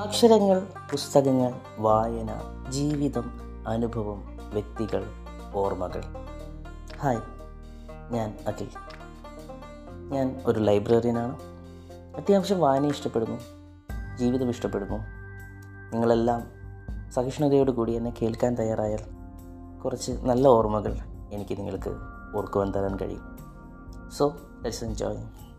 അക്ഷരങ്ങൾ പുസ്തകങ്ങൾ വായന ജീവിതം അനുഭവം വ്യക്തികൾ ഓർമ്മകൾ. ഹായ് ഞാൻ അഖിൽ. ഞാൻ ഒരു ലൈബ്രറിയനാണ്. അത്യാവശ്യം വായന ഇഷ്ടപ്പെടുന്നു ജീവിതം ഇഷ്ടപ്പെടുന്നു. നിങ്ങളെല്ലാം സഹിഷ്ണുതയോട് കൂടി എന്നെ കേൾക്കാൻ തയ്യാറായാൽ കുറച്ച് നല്ല ഓർമ്മകൾ എനിക്ക് നിങ്ങൾക്ക് ഓർക്കുവാൻ തരാൻ കഴിയും. So let's enjoy